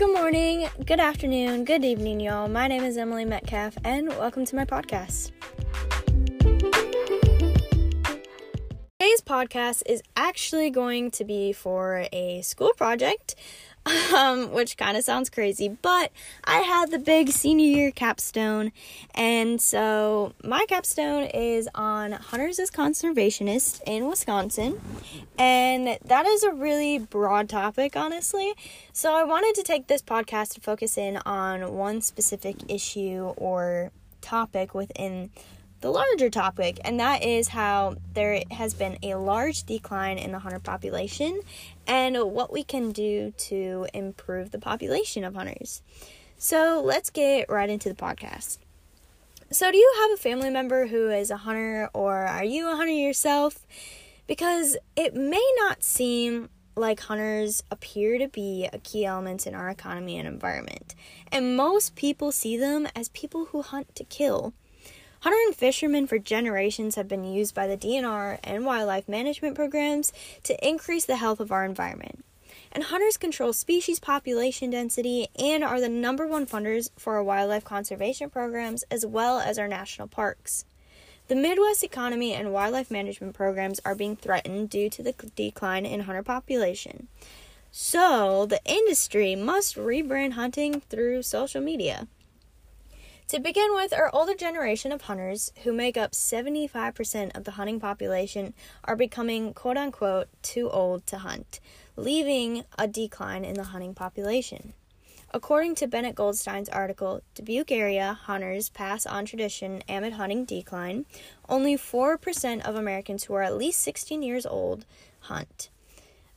Good morning, good afternoon, good evening, y'all. My name is Emily Metcalf, and welcome to my podcast. Today's podcast is actually going to be for a school project um, which kind of sounds crazy, but I had the big senior year capstone, and so my capstone is on hunters as conservationists in Wisconsin, and that is a really broad topic, honestly. So I wanted to take this podcast to focus in on one specific issue or topic within the larger topic, and that is how there has been a large decline in the hunter population and what we can do to improve the population of hunters. So let's get right into the podcast. So, do you have a family member who is a hunter, or are you a hunter yourself? Because it may not seem like hunters appear to be a key element in our economy and environment, and most people see them as people who hunt to kill. Hunter and fishermen for generations have been used by the DNR and wildlife management programs to increase the health of our environment. And hunters control species population density and are the number one funders for our wildlife conservation programs as well as our national parks. The Midwest economy and wildlife management programs are being threatened due to the decline in hunter population. So, the industry must rebrand hunting through social media. To begin with, our older generation of hunters, who make up 75% of the hunting population, are becoming quote unquote too old to hunt, leaving a decline in the hunting population. According to Bennett Goldstein's article, Dubuque area hunters pass on tradition amid hunting decline, only 4% of Americans who are at least 16 years old hunt.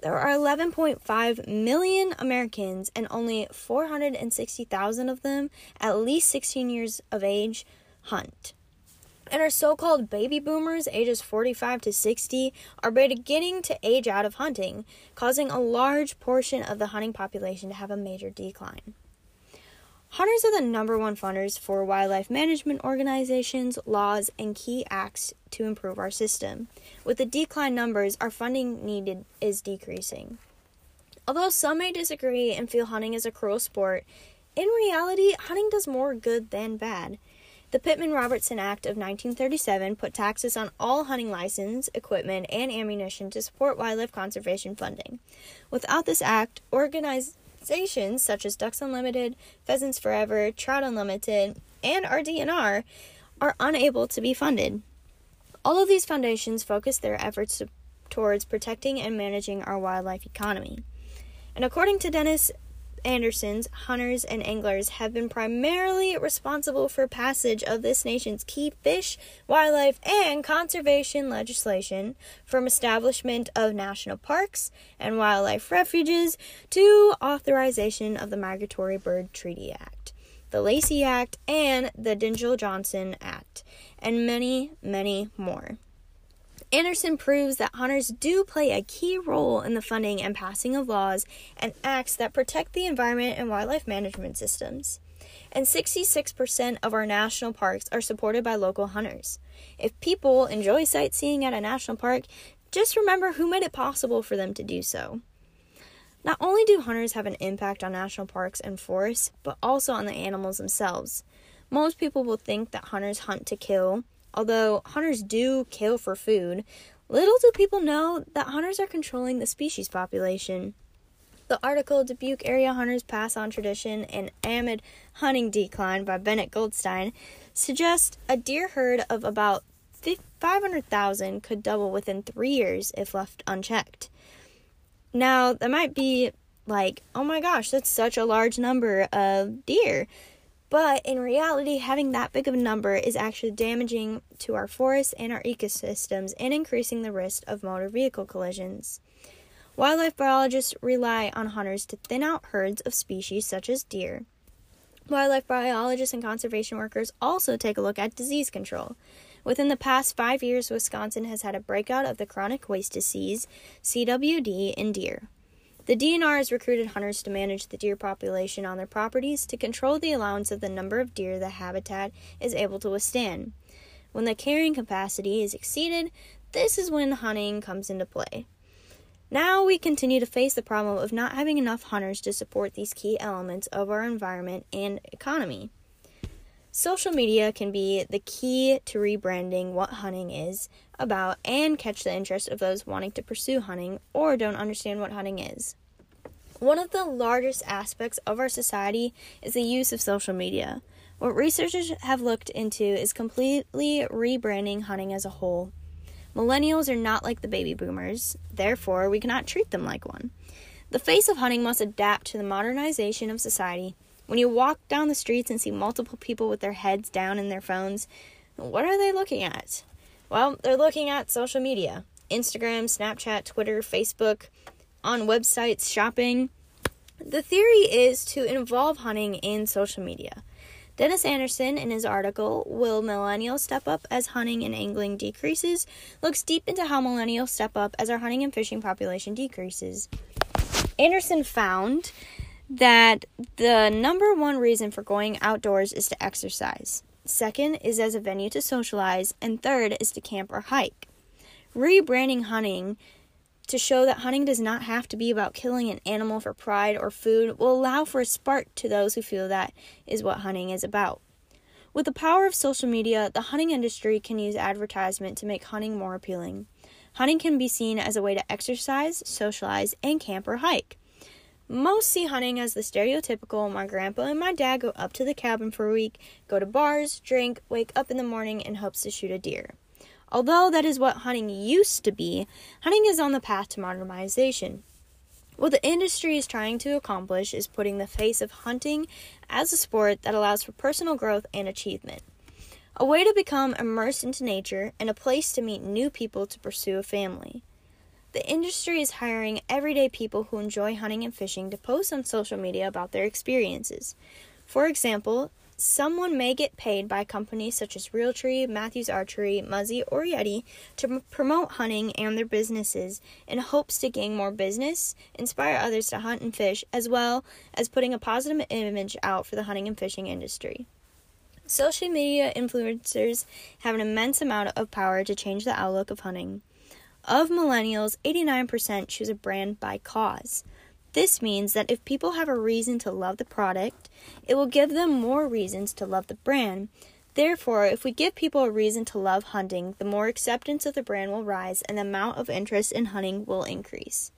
There are 11.5 million Americans, and only 460,000 of them, at least 16 years of age, hunt. And our so called baby boomers, ages 45 to 60, are beginning to age out of hunting, causing a large portion of the hunting population to have a major decline. Hunters are the number one funders for wildlife management organizations, laws, and key acts to improve our system. With the decline numbers, our funding needed is decreasing. Although some may disagree and feel hunting is a cruel sport, in reality, hunting does more good than bad. The Pittman Robertson Act of 1937 put taxes on all hunting license, equipment, and ammunition to support wildlife conservation funding. Without this act, organized organizations such as Ducks Unlimited, Pheasants Forever, Trout Unlimited, and our DNR are unable to be funded. All of these foundations focus their efforts to, towards protecting and managing our wildlife economy. And according to Dennis Andersons, hunters and anglers have been primarily responsible for passage of this nation's key fish, wildlife, and conservation legislation, from establishment of national parks and wildlife refuges to authorization of the Migratory Bird Treaty Act, the Lacey Act, and the Dingell Johnson Act, and many, many more. Anderson proves that hunters do play a key role in the funding and passing of laws and acts that protect the environment and wildlife management systems. And 66% of our national parks are supported by local hunters. If people enjoy sightseeing at a national park, just remember who made it possible for them to do so. Not only do hunters have an impact on national parks and forests, but also on the animals themselves. Most people will think that hunters hunt to kill, Although hunters do kill for food, little do people know that hunters are controlling the species population. The article Dubuque Area Hunters Pass on Tradition and Amid Hunting Decline by Bennett Goldstein suggests a deer herd of about 500,000 could double within three years if left unchecked. Now, that might be like, oh my gosh, that's such a large number of deer. But in reality, having that big of a number is actually damaging to our forests and our ecosystems and increasing the risk of motor vehicle collisions. Wildlife biologists rely on hunters to thin out herds of species such as deer. Wildlife biologists and conservation workers also take a look at disease control. Within the past five years, Wisconsin has had a breakout of the chronic waste disease, CWD, in deer. The DNR has recruited hunters to manage the deer population on their properties to control the allowance of the number of deer the habitat is able to withstand. When the carrying capacity is exceeded, this is when hunting comes into play. Now we continue to face the problem of not having enough hunters to support these key elements of our environment and economy. Social media can be the key to rebranding what hunting is about and catch the interest of those wanting to pursue hunting or don't understand what hunting is. One of the largest aspects of our society is the use of social media. What researchers have looked into is completely rebranding hunting as a whole. Millennials are not like the baby boomers, therefore, we cannot treat them like one. The face of hunting must adapt to the modernization of society. When you walk down the streets and see multiple people with their heads down in their phones, what are they looking at? Well, they're looking at social media Instagram, Snapchat, Twitter, Facebook, on websites, shopping. The theory is to involve hunting in social media. Dennis Anderson, in his article, Will Millennials Step Up as Hunting and Angling Decreases, looks deep into how millennials step up as our hunting and fishing population decreases. Anderson found that the number one reason for going outdoors is to exercise. Second is as a venue to socialize, and third is to camp or hike. Rebranding hunting to show that hunting does not have to be about killing an animal for pride or food will allow for a spark to those who feel that is what hunting is about. With the power of social media, the hunting industry can use advertisement to make hunting more appealing. Hunting can be seen as a way to exercise, socialize, and camp or hike. Most see hunting as the stereotypical my grandpa and my dad go up to the cabin for a week, go to bars, drink, wake up in the morning in hopes to shoot a deer. Although that is what hunting used to be, hunting is on the path to modernization. What the industry is trying to accomplish is putting the face of hunting as a sport that allows for personal growth and achievement. A way to become immersed into nature and a place to meet new people to pursue a family. The industry is hiring everyday people who enjoy hunting and fishing to post on social media about their experiences. For example, Someone may get paid by companies such as Realtree, Mathews Archery, Muzzy, or Yeti to m- promote hunting and their businesses in hopes to gain more business, inspire others to hunt and fish, as well as putting a positive image out for the hunting and fishing industry. Social media influencers have an immense amount of power to change the outlook of hunting. Of millennials, 89% choose a brand by cause. This means that if people have a reason to love the product, it will give them more reasons to love the brand. Therefore, if we give people a reason to love hunting, the more acceptance of the brand will rise and the amount of interest in hunting will increase.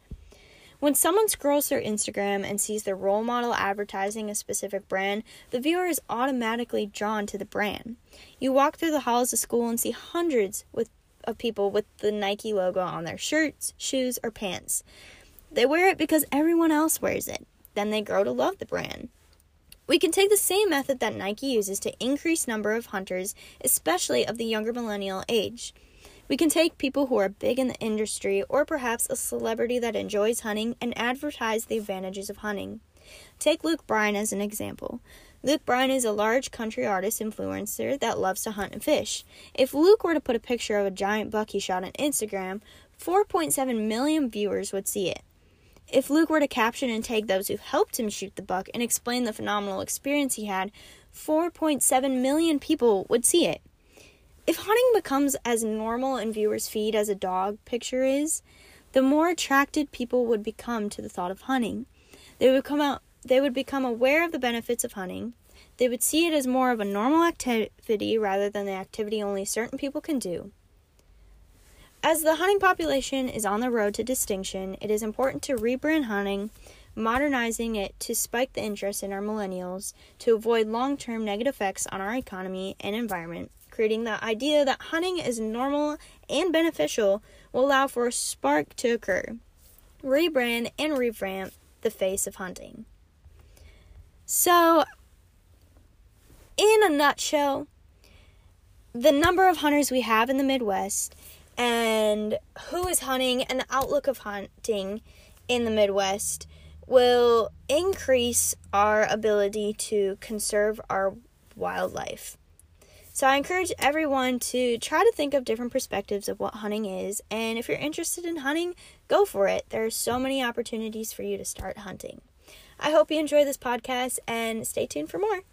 When someone scrolls through Instagram and sees their role model advertising a specific brand, the viewer is automatically drawn to the brand. You walk through the halls of school and see hundreds with, of people with the Nike logo on their shirts, shoes, or pants. They wear it because everyone else wears it. Then they grow to love the brand. We can take the same method that Nike uses to increase number of hunters, especially of the younger millennial age. We can take people who are big in the industry or perhaps a celebrity that enjoys hunting and advertise the advantages of hunting. Take Luke Bryan as an example. Luke Bryan is a large country artist influencer that loves to hunt and fish. If Luke were to put a picture of a giant buck he shot on Instagram, 4.7 million viewers would see it. If Luke were to caption and tag those who helped him shoot the buck and explain the phenomenal experience he had, 4.7 million people would see it. If hunting becomes as normal in viewers' feed as a dog picture is, the more attracted people would become to the thought of hunting. They would come out they would become aware of the benefits of hunting. They would see it as more of a normal activity rather than the activity only certain people can do. As the hunting population is on the road to distinction, it is important to rebrand hunting, modernizing it to spike the interest in our millennials to avoid long term negative effects on our economy and environment. Creating the idea that hunting is normal and beneficial will allow for a spark to occur. Rebrand and revamp the face of hunting. So, in a nutshell, the number of hunters we have in the Midwest and who is hunting and the outlook of hunting in the Midwest will increase our ability to conserve our wildlife. So I encourage everyone to try to think of different perspectives of what hunting is, and if you're interested in hunting, go for it. There are so many opportunities for you to start hunting. I hope you enjoy this podcast and stay tuned for more.